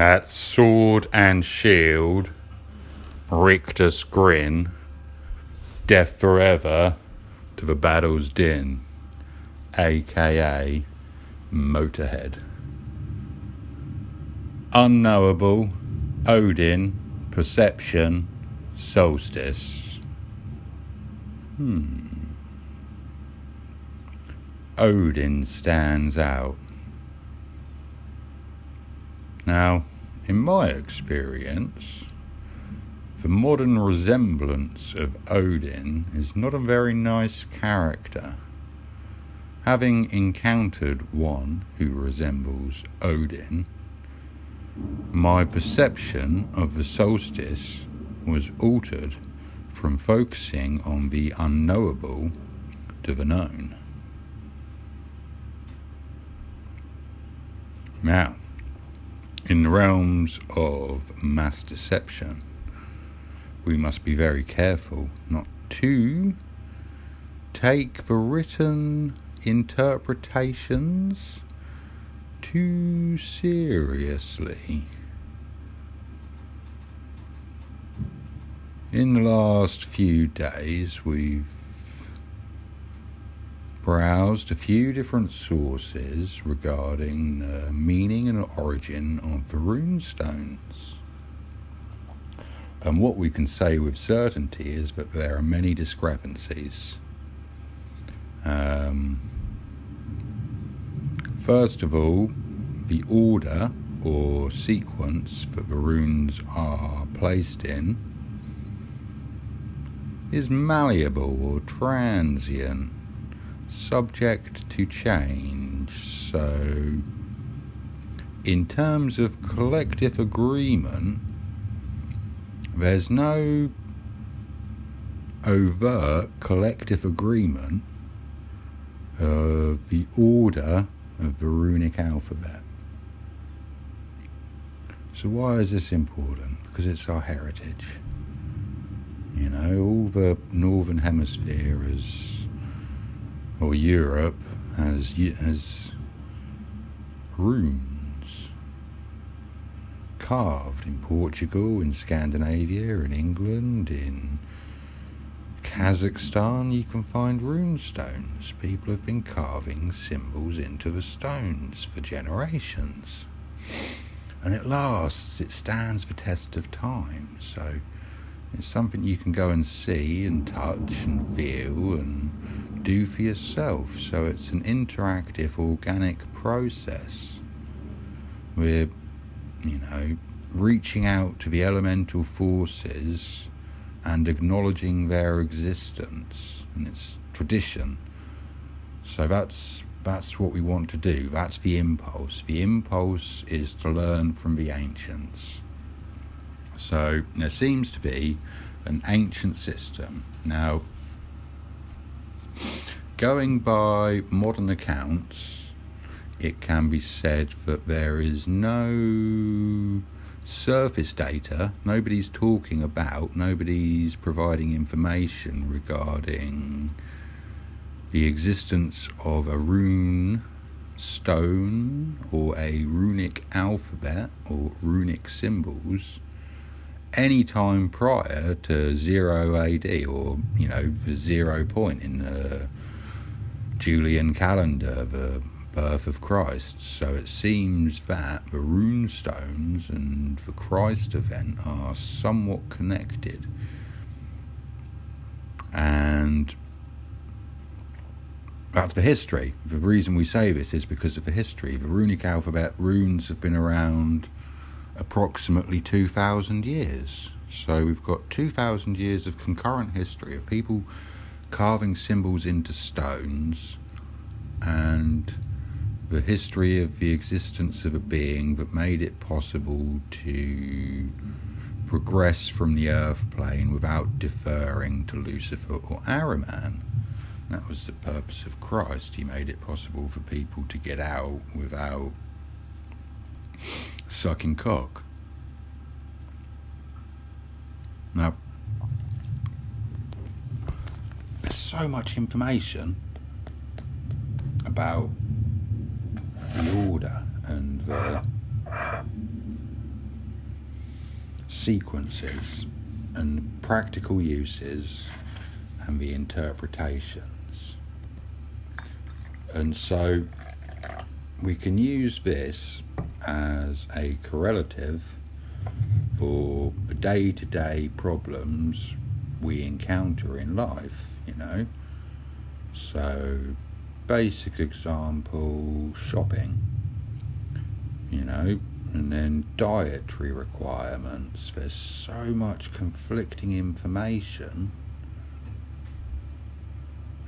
That's sword and shield, rictus grin, death forever to the battle's din, aka Motorhead. Unknowable, Odin, perception, solstice. Hmm. Odin stands out. Now, in my experience, the modern resemblance of Odin is not a very nice character. Having encountered one who resembles Odin, my perception of the solstice was altered from focusing on the unknowable to the known. Now, in the realms of mass deception, we must be very careful not to take the written interpretations too seriously. In the last few days, we've browsed a few different sources regarding the meaning and origin of the runestones. And what we can say with certainty is that there are many discrepancies. Um, first of all, the order or sequence that the runes are placed in is malleable or transient subject to change. So, in terms of collective agreement, there's no overt collective agreement of the order of the runic alphabet. So, why is this important? Because it's our heritage. You know, all the northern hemisphere is or Europe has has runes carved in Portugal, in Scandinavia, in England, in Kazakhstan. You can find rune stones. People have been carving symbols into the stones for generations, and it lasts. It stands the test of time. So. It's something you can go and see and touch and feel and do for yourself. So it's an interactive, organic process. We're, you know, reaching out to the elemental forces and acknowledging their existence and its tradition. So that's that's what we want to do. That's the impulse. The impulse is to learn from the ancients. So there seems to be an ancient system. Now, Going by modern accounts, it can be said that there is no surface data, nobody's talking about, nobody's providing information regarding the existence of a rune stone or a runic alphabet or runic symbols any time prior to 0 AD or you know zero point in the Julian calendar, the birth of Christ. So it seems that the rune stones and the Christ event are somewhat connected. And that's the history. The reason we say this is because of the history. The runic alphabet runes have been around approximately 2,000 years. So we've got 2,000 years of concurrent history of people carving symbols into stones and the history of the existence of a being that made it possible to progress from the earth plane without deferring to Lucifer or Ahriman. That was the purpose of Christ. He made it possible for people to get out without sucking cock. Now, there's so much information about the order and the sequences and practical uses and the interpretations. And so we can use this as a correlative for the day to day problems we encounter in life, you know. So, basic example shopping, you know, and then dietary requirements. There's so much conflicting information.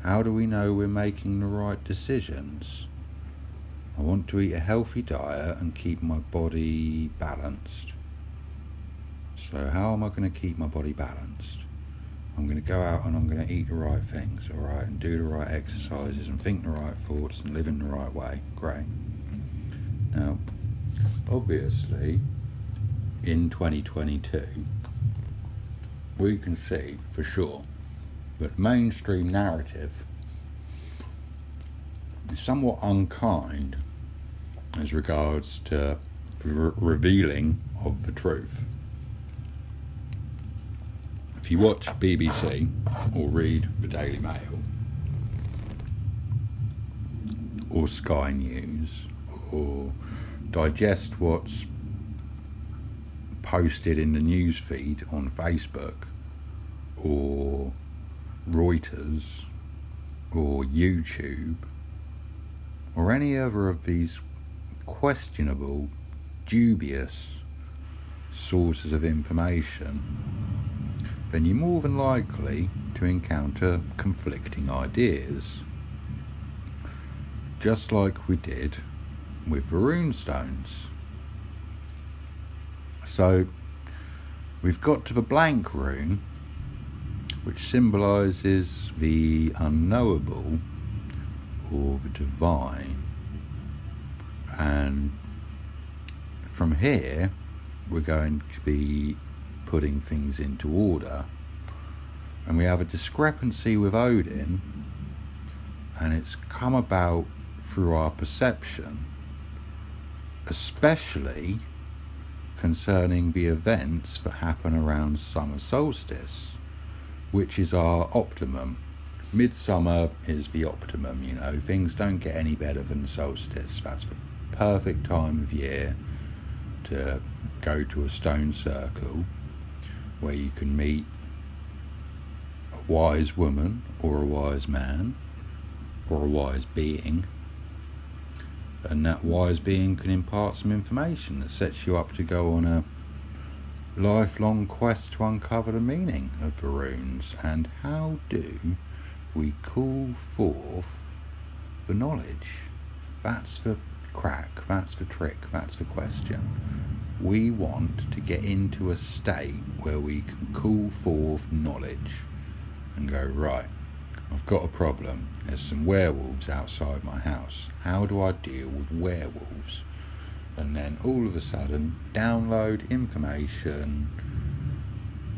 How do we know we're making the right decisions? I want to eat a healthy diet and keep my body balanced. So, how am I going to keep my body balanced? I'm going to go out and I'm going to eat the right things, alright, and do the right exercises and think the right thoughts and live in the right way. Great. Now, obviously, in 2022, we can see for sure that mainstream narrative somewhat unkind as regards to re- revealing of the truth. If you watch BBC or read the Daily Mail or Sky News or digest what's posted in the news feed on Facebook or Reuters or YouTube or any other of these questionable, dubious sources of information, then you're more than likely to encounter conflicting ideas. Just like we did with the rune stones. So we've got to the blank rune, which symbolises the unknowable or the divine. And from here, we're going to be putting things into order. And we have a discrepancy with Odin, and it's come about through our perception especially concerning the events that happen around summer solstice, which is our optimum. Midsummer is the optimum, you know, things don't get any better than solstice. That's the perfect time of year to go to a stone circle where you can meet a wise woman or a wise man or a wise being. And that wise being can impart some information that sets you up to go on a lifelong quest to uncover the meaning of the runes. And how do we call forth the knowledge. That's the crack, that's the trick, that's the question. We want to get into a state where we can call forth knowledge and go, right, I've got a problem. There's some werewolves outside my house. How do I deal with werewolves? And then all of a sudden, download information,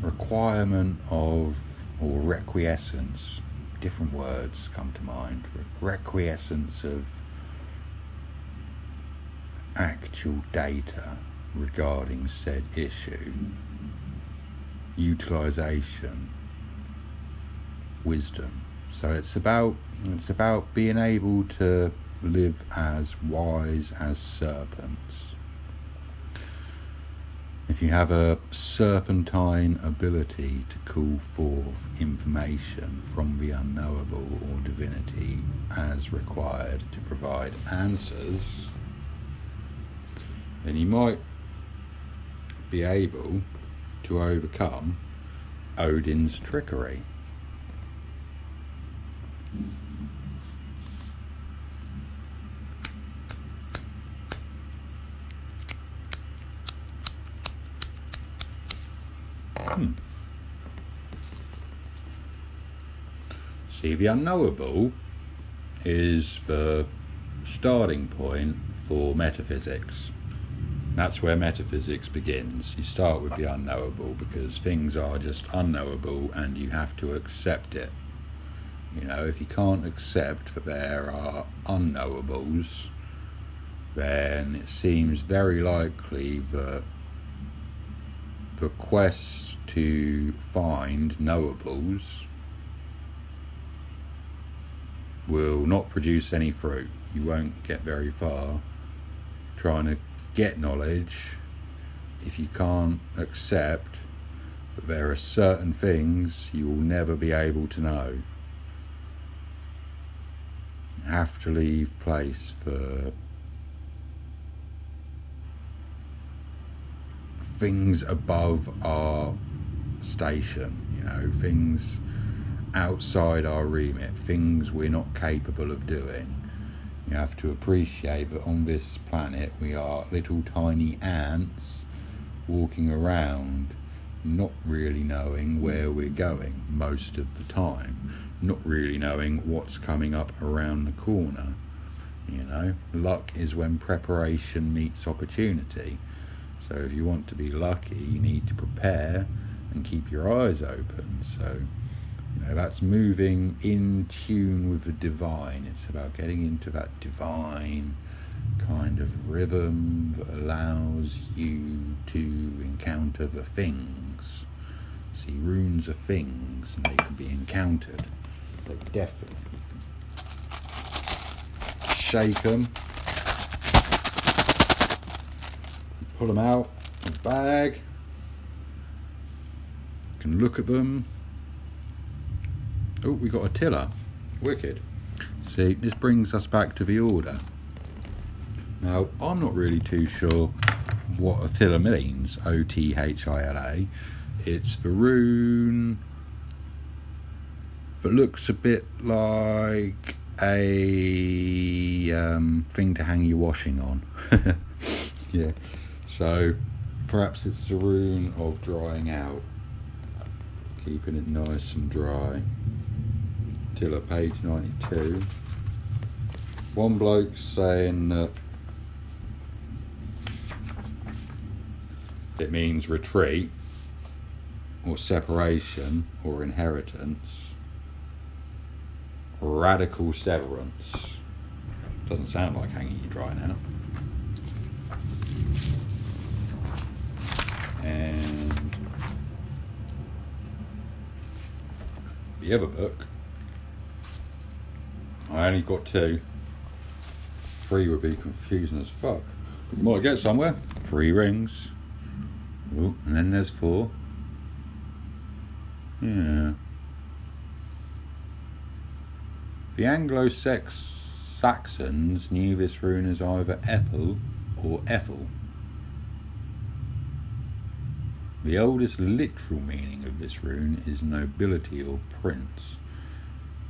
requirement of, or requiescence, different words come to mind, requiescence of actual data regarding said issue, utilization, wisdom. So it's about it's about being able to live as wise as serpents. If you have a serpentine ability to call forth information from the unknowable or divinity as required to provide answers, then you might be able to overcome Odin's trickery. Hmm. See, the unknowable is the starting point for metaphysics. That's where metaphysics begins. You start with the unknowable because things are just unknowable and you have to accept it. You know, if you can't accept that there are unknowables, then it seems very likely that the quest to find knowables will not produce any fruit. You won't get very far trying to get knowledge if you can't accept that there are certain things you will never be able to know. Have to leave place for things above our station, you know, things outside our remit, things we're not capable of doing. You have to appreciate that on this planet we are little tiny ants walking around, not really knowing where we're going most of the time, not really knowing what's coming up around the corner. You know, luck is when preparation meets opportunity. So if you want to be lucky, you need to prepare and keep your eyes open. So, that's moving in tune with the divine. It's about getting into that divine kind of rhythm that allows you to encounter the things. See, runes are things and they can be encountered. They definitely shake them pull them out of the bag. Can look at them. Oh, we got a tiller. Wicked. See, this brings us back to the order. Now, I'm not really too sure what a tiller means. O T H I L A. It's the rune that looks a bit like a um, thing to hang your washing on. yeah. So perhaps it's the rune of drying out, keeping it nice and dry. Till at page 92. One bloke saying that it means retreat or separation or inheritance, radical severance. Doesn't sound like hanging you dry now. and the other book I only got two. Three would be confusing as fuck. But you might get somewhere. Three rings. Ooh, and then there's four. Yeah. The Anglo Saxons knew this rune as either Epel or Ethel. The oldest literal meaning of this rune is nobility or prince.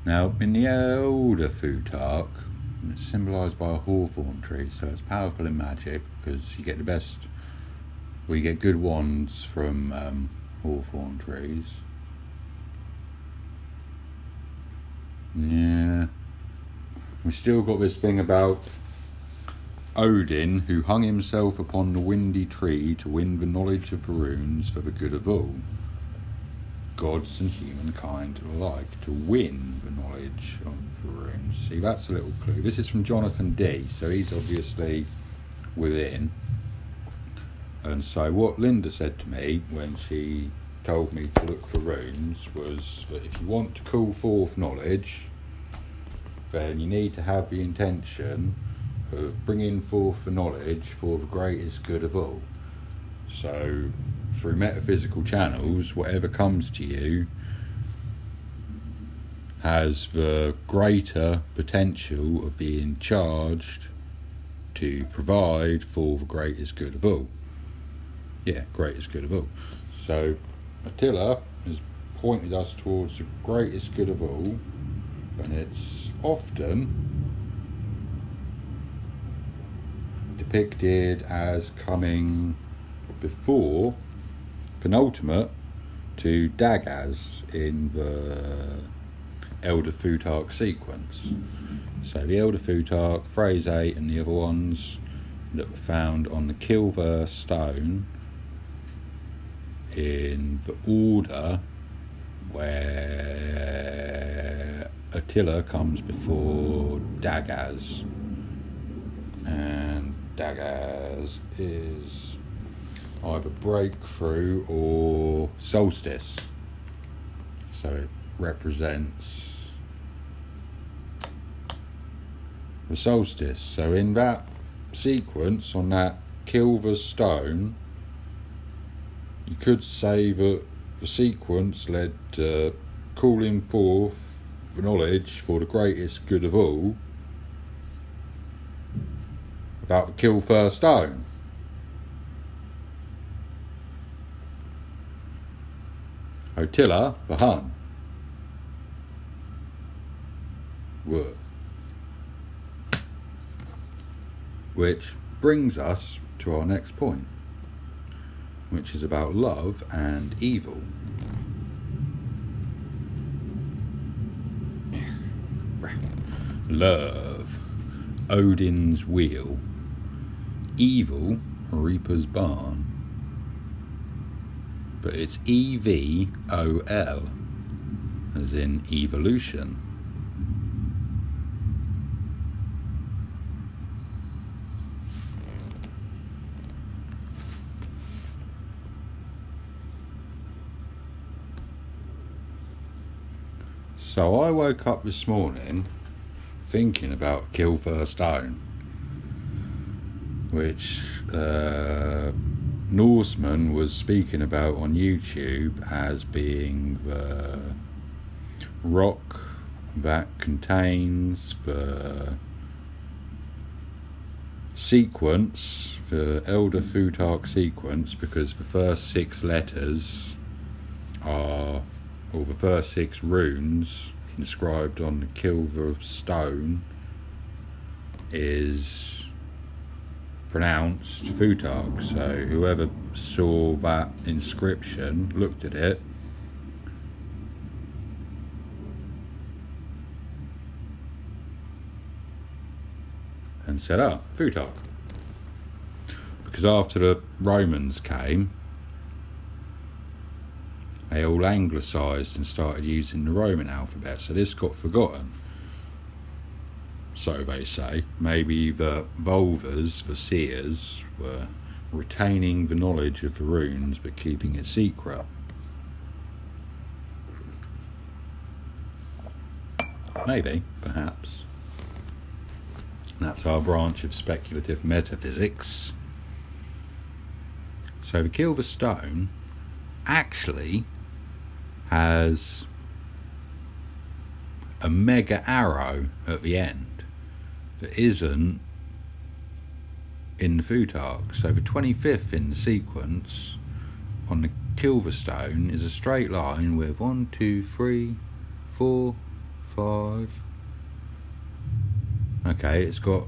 Now, in the older Futhark, it's symbolised by a hawthorn tree, so it's powerful in magic because you get the best, we get good wands from um, hawthorn trees. Yeah. We still got this thing about Odin, who hung himself upon the windy tree to win the knowledge of the runes for the good of all. Gods and humankind alike to win the knowledge of the runes. See, that's a little clue. This is from Jonathan D, so he's obviously within. And so, what Linda said to me when she told me to look for runes was that if you want to call forth knowledge, then you need to have the intention of bringing forth the knowledge for the greatest good of all. So, through metaphysical channels, whatever comes to you has the greater potential of being charged to provide for the greatest good of all. Yeah, greatest good of all. So, Attila has pointed us towards the greatest good of all, and it's often depicted as coming before penultimate to Dagaz in the Elder Futhark sequence. So the Elder Futhark, Phrase 8, and the other ones that were found on the Kylver stone in the order where Attila comes before Dagaz. And Dagaz is either breakthrough or solstice. So it represents the solstice. So in that sequence on that Kylver stone, you could say that the sequence led to calling forth the knowledge for the greatest good of all about the Kylver stone. Attila the Hun were. Which brings us to our next point, which is about love and evil. Love, Odin's wheel, evil, Reaper's barn. But it's E V O L, as in evolution. So I woke up this morning thinking about Kylver Stone, which uh, Norseman was speaking about on YouTube as being the rock that contains the sequence, the Elder Futhark sequence, because the first six letters are or the first six runes inscribed on the Kylver stone is pronounced Futhark. So whoever saw that inscription looked at it. And said, ah, oh, Futhark. Because after the Romans came, they all anglicised and started using the Roman alphabet, so this got forgotten. So they say. Maybe the Volvers, the seers, were retaining the knowledge of the runes but keeping it secret. Maybe, perhaps. That's our branch of speculative metaphysics. So the Kylver Stone actually has a mega arrow at the end that isn't in the Futhark. So the 25th in the sequence on the Kylverstone is a straight line with one, two, three, four, five. Okay, it's got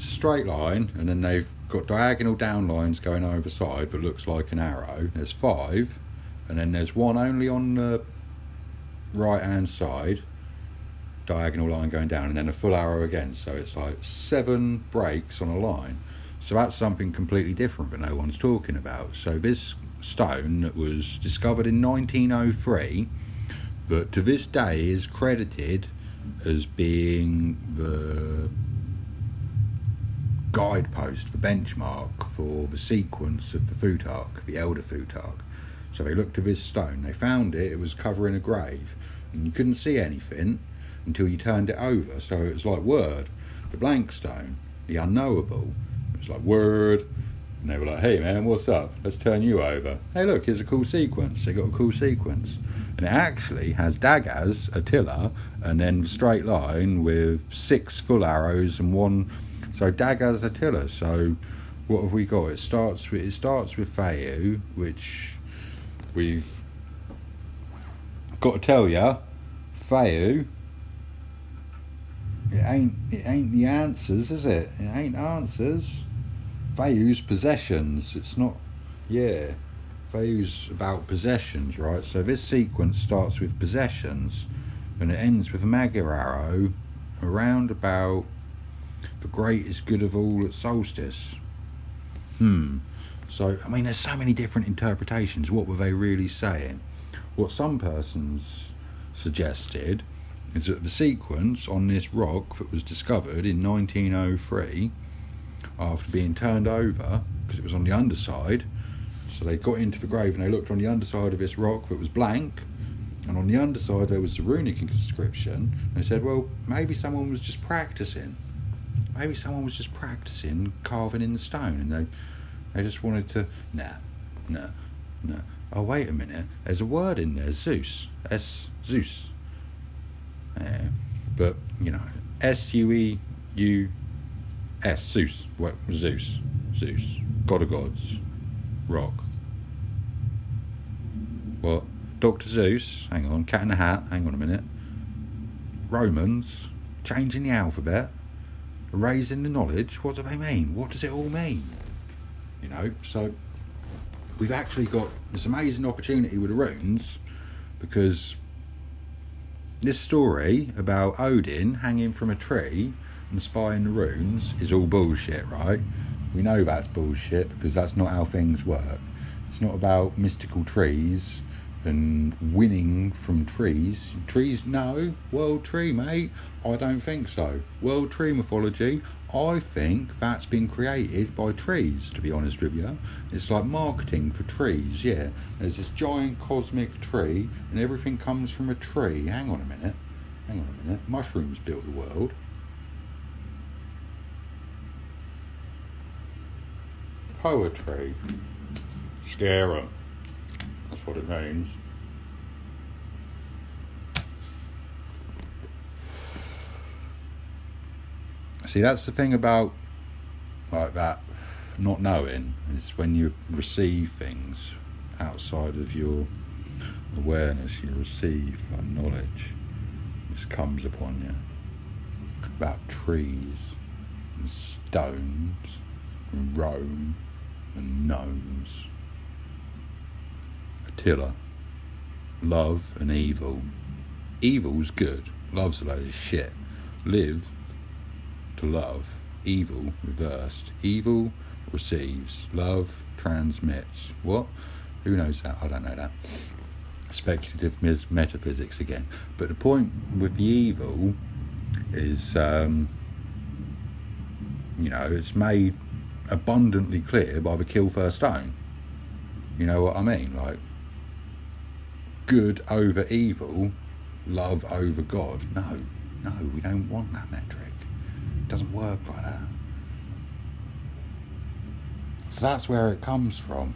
straight line and then they've got diagonal down lines going over side that looks like an arrow. There's five and then there's one only on the right hand side diagonal line going down and then a full arrow again so it's like seven breaks on a line so that's something completely different that no one's talking about so this stone that was discovered in 1903 but to this day is credited as being the guidepost the benchmark for the sequence of the Futhark, the Elder Futhark. So they looked at this stone. They found it. It was covering a grave, and you couldn't see anything until you turned it over. So it was like word, the blank stone, the unknowable. It was like word, and they were like, "Hey man, what's up? Let's turn you over. Hey, look, here's a cool sequence. They got a cool sequence." And it actually has Dagaz, Attila, and then straight line with six full arrows and one. So Dagaz, Attila. So what have we got? It starts with it starts with Feu, which we've got to tell you, Feu, it ain't it ain't the answers, is it? It ain't answers. Feu's possessions. It's not. Yeah, Feu's about possessions, right? So this sequence starts with possessions, and it ends with a around about the greatest good of all at solstice. Hmm. So, I mean, there's so many different interpretations. What were they really saying? What some persons suggested is that the sequence on this rock that was discovered in 1903, after being turned over, because it was on the underside, So they got into the grave and they looked on the underside of this rock that was blank, and on the underside there was the runic inscription. They said, well, maybe someone was just practicing. Maybe someone was just practicing carving in the stone, and they they just wanted to. Nah, nah, nah. Oh wait a minute. There's a word in there. Zeus. S Zeus. But you know, S U E U S Zeus. What Zeus? Zeus. God of gods. Rock. What? Dr. Zeus, hang on, cat in the hat, hang on a minute. Romans, changing the alphabet, raising the knowledge, what do they mean? What does it all mean? You know, so we've actually got this amazing opportunity with the runes because this story about Odin hanging from a tree and spying the runes is all bullshit, right? We know that's bullshit because that's not how things work. It's not about mystical trees and winning from trees. Trees, no. World tree, mate. I don't think so. World tree mythology, I think that's been created by trees, to be honest with you. It's like marketing for trees, yeah. There's this giant cosmic tree, and everything comes from a tree. Hang on a minute. Hang on a minute. Mushrooms built the world. Poetry. Scare 'em. What it means. See, that's the thing about like that not knowing is when you receive things outside of your awareness, you receive like, knowledge. This comes upon you about trees and stones and Rome and gnomes. Attila. Love and evil. Evil's good. Love's a load of shit. Live to love. Evil reversed. Evil receives. Love transmits. What? Who knows that? I don't know that. Speculative mis- metaphysics again. But the point with the evil is, um, you know, it's made abundantly clear by the Kylver stone. You know what I mean? Like, good over evil, love over God. No, no, we don't want that metric. It doesn't work like that. So that's where it comes from.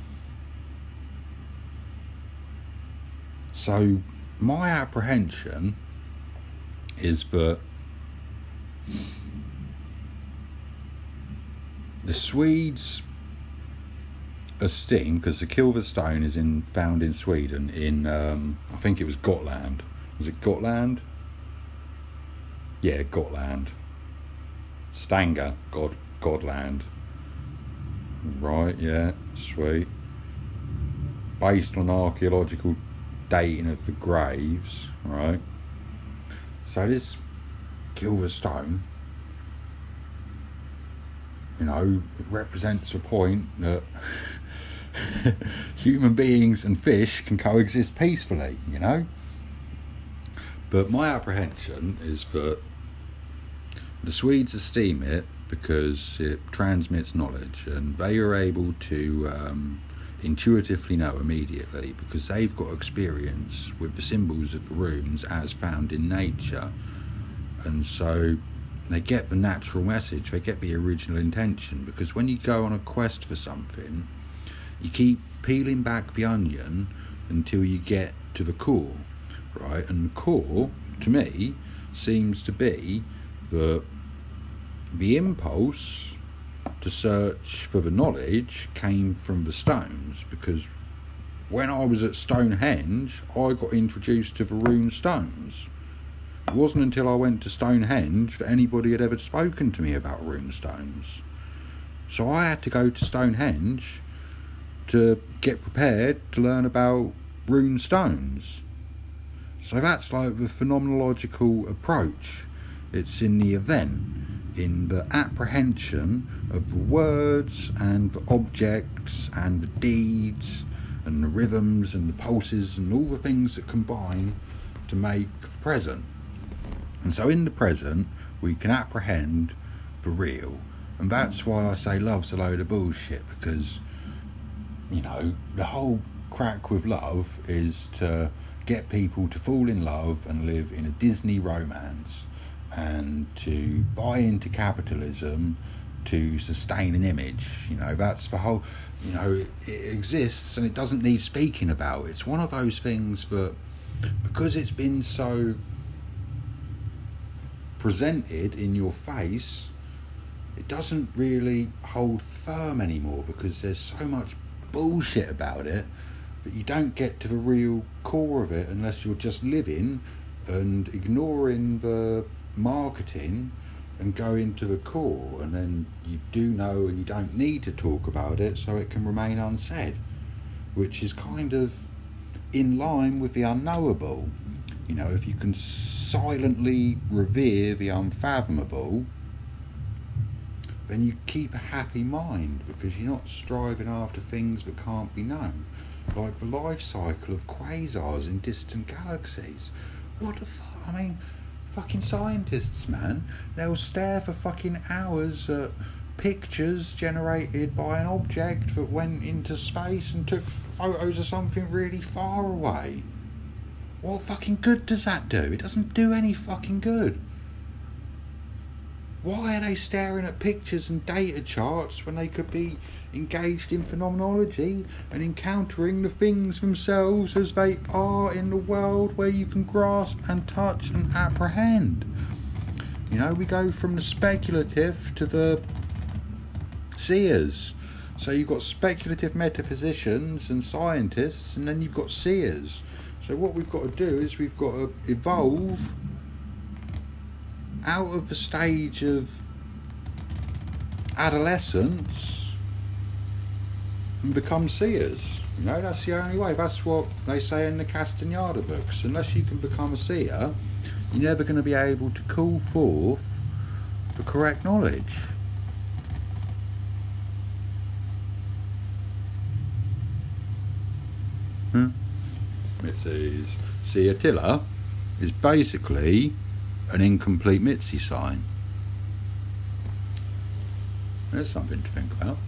So, my apprehension is that the Swedes esteem because the Kylver stone is in found in Sweden in um, I think it was Gotland. Was it Gotland? Yeah, Gotland. Stanga, God, Godland. Right, yeah, sweet. Based on archaeological dating of the graves, right? So this Kylver stone, you know, it represents a point that human beings and fish can coexist peacefully, you know? But my apprehension is that the Swedes esteem it because it transmits knowledge and they are able to um, intuitively know immediately because they've got experience with the symbols of the runes as found in nature. And so they get the natural message, they get the original intention because when you go on a quest for something, you keep peeling back the onion until you get to the core, right? And the core, to me, seems to be that the impulse to search for the knowledge came from the stones because when I was at Stonehenge, I got introduced to the rune stones. It wasn't until I went to Stonehenge that anybody had ever spoken to me about rune stones. So I had to go to Stonehenge to get prepared to learn about rune stones. So that's like the phenomenological approach. It's in the event, in the apprehension of the words and the objects and the deeds and the rhythms and the pulses and all the things that combine to make the present. And so in the present, we can apprehend the real. And that's why I say love's a load of bullshit because you know, the whole crack with love is to get people to fall in love and live in a Disney romance and to buy into capitalism to sustain an image. You know, that's the whole, you know, it, it exists and it doesn't need speaking about. It's one of those things that, because it's been so presented in your face, it doesn't really hold firm anymore because there's so much bullshit about it that you don't get to the real core of it unless you're just living and ignoring the marketing and go into the core and then you do know and you don't need to talk about it so it can remain unsaid which is kind of in line with the unknowable. You know if you can silently revere the unfathomable then you keep a happy mind because you're not striving after things that can't be known like the life cycle of quasars in distant galaxies what the fuck i mean fucking scientists, man. They'll stare for fucking hours at pictures generated by an object that went into space and took photos of something really far away. What fucking good does that do? It doesn't do any fucking good. Why are they staring at pictures and data charts when they could be engaged in phenomenology and encountering the things themselves as they are in the world where you can grasp and touch and apprehend. You know, we go from the speculative to the seers. So you've got speculative metaphysicians and scientists, and then you've got seers. So what we've got to do is we've got to evolve out of the stage of adolescence and become seers. You know, that's the only way. That's what they say in the Castaneda books. Unless you can become a seer, you're never going to be able to call forth the correct knowledge. Hmm? It says Seatilla is basically an incomplete Mitzi sign. There's something to think about.